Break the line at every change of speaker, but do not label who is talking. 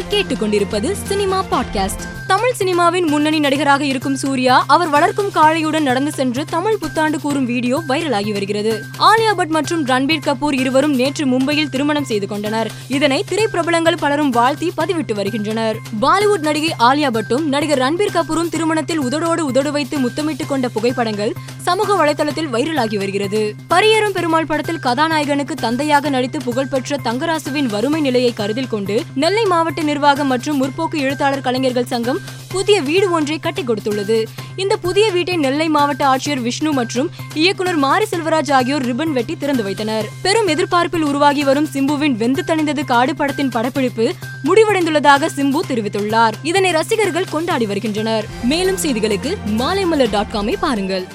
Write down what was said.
நீங்கள் கேட்டுக்கொண்டிருப்பது cinema podcast. Tamil சினிமாவின் முன்னணி நடிகராக இருக்கும் சூர்யா அவர் வளர்க்கும் காளையுடன் நடந்து சென்று தமிழ் புத்தாண்டு கூறும் வீடியோ வைரலாகி வருகிறது. ஆலியா பட் மற்றும் ரன்பீர் கபூர் இருவரும் நேற்று மும்பையில் திருமணம் செய்து கொண்டனர். இதனை திரைப்பிரபலங்கள் பலரும் வாழ்த்தி பதிவிட்டு வருகின்றனர். பாலிவுட் நடிகை ஆலியா பட்டும் நடிகர் ரன்பீர் கபூரும் திருமணத்தில் உதடோடு உதடு வைத்து முத்தமிட்டுக் கொண்ட புகைப்படங்கள் சமூக வலைதளத்தில் வைரலாகி வருகிறது. பரியேறும் பெருமாள் படத்தில் கதாநாயகனுக்கு தந்தையாக நடித்து புகழ்பெற்ற தங்கராசுவின் வறுமை நிலையை கருத்தில் கொண்டு நெல்லை மாவட்ட நிர்வாகம் மற்றும் முற்போக்கு எழுத்தாளர் கலைஞர்கள் சங்கம் புதிய வீடு ஒன்றை கட்டி கொடுத்துள்ளது. இந்த புதிய வீட்டை நெல்லை மாவட்ட ஆட்சியர் விஷ்ணு மற்றும் இயக்குனர் மாரி செல்வராஜ் ஆகியோர் ரிப்பன் வெட்டி திறந்து வைத்தனர். பெரும் எதிர்பார்ப்பில் உருவாகி வரும் சிம்புவின் வெந்து தணிந்தது காடு படத்தின் படப்பிடிப்பு முடிவடைந்துள்ளதாக சிம்பு தெரிவித்துள்ளார். இதனை ரசிகர்கள் கொண்டாடி வருகின்றனர். மேலும் செய்திகளுக்கு மாலைமலர் டாட் காமை பாருங்கள்.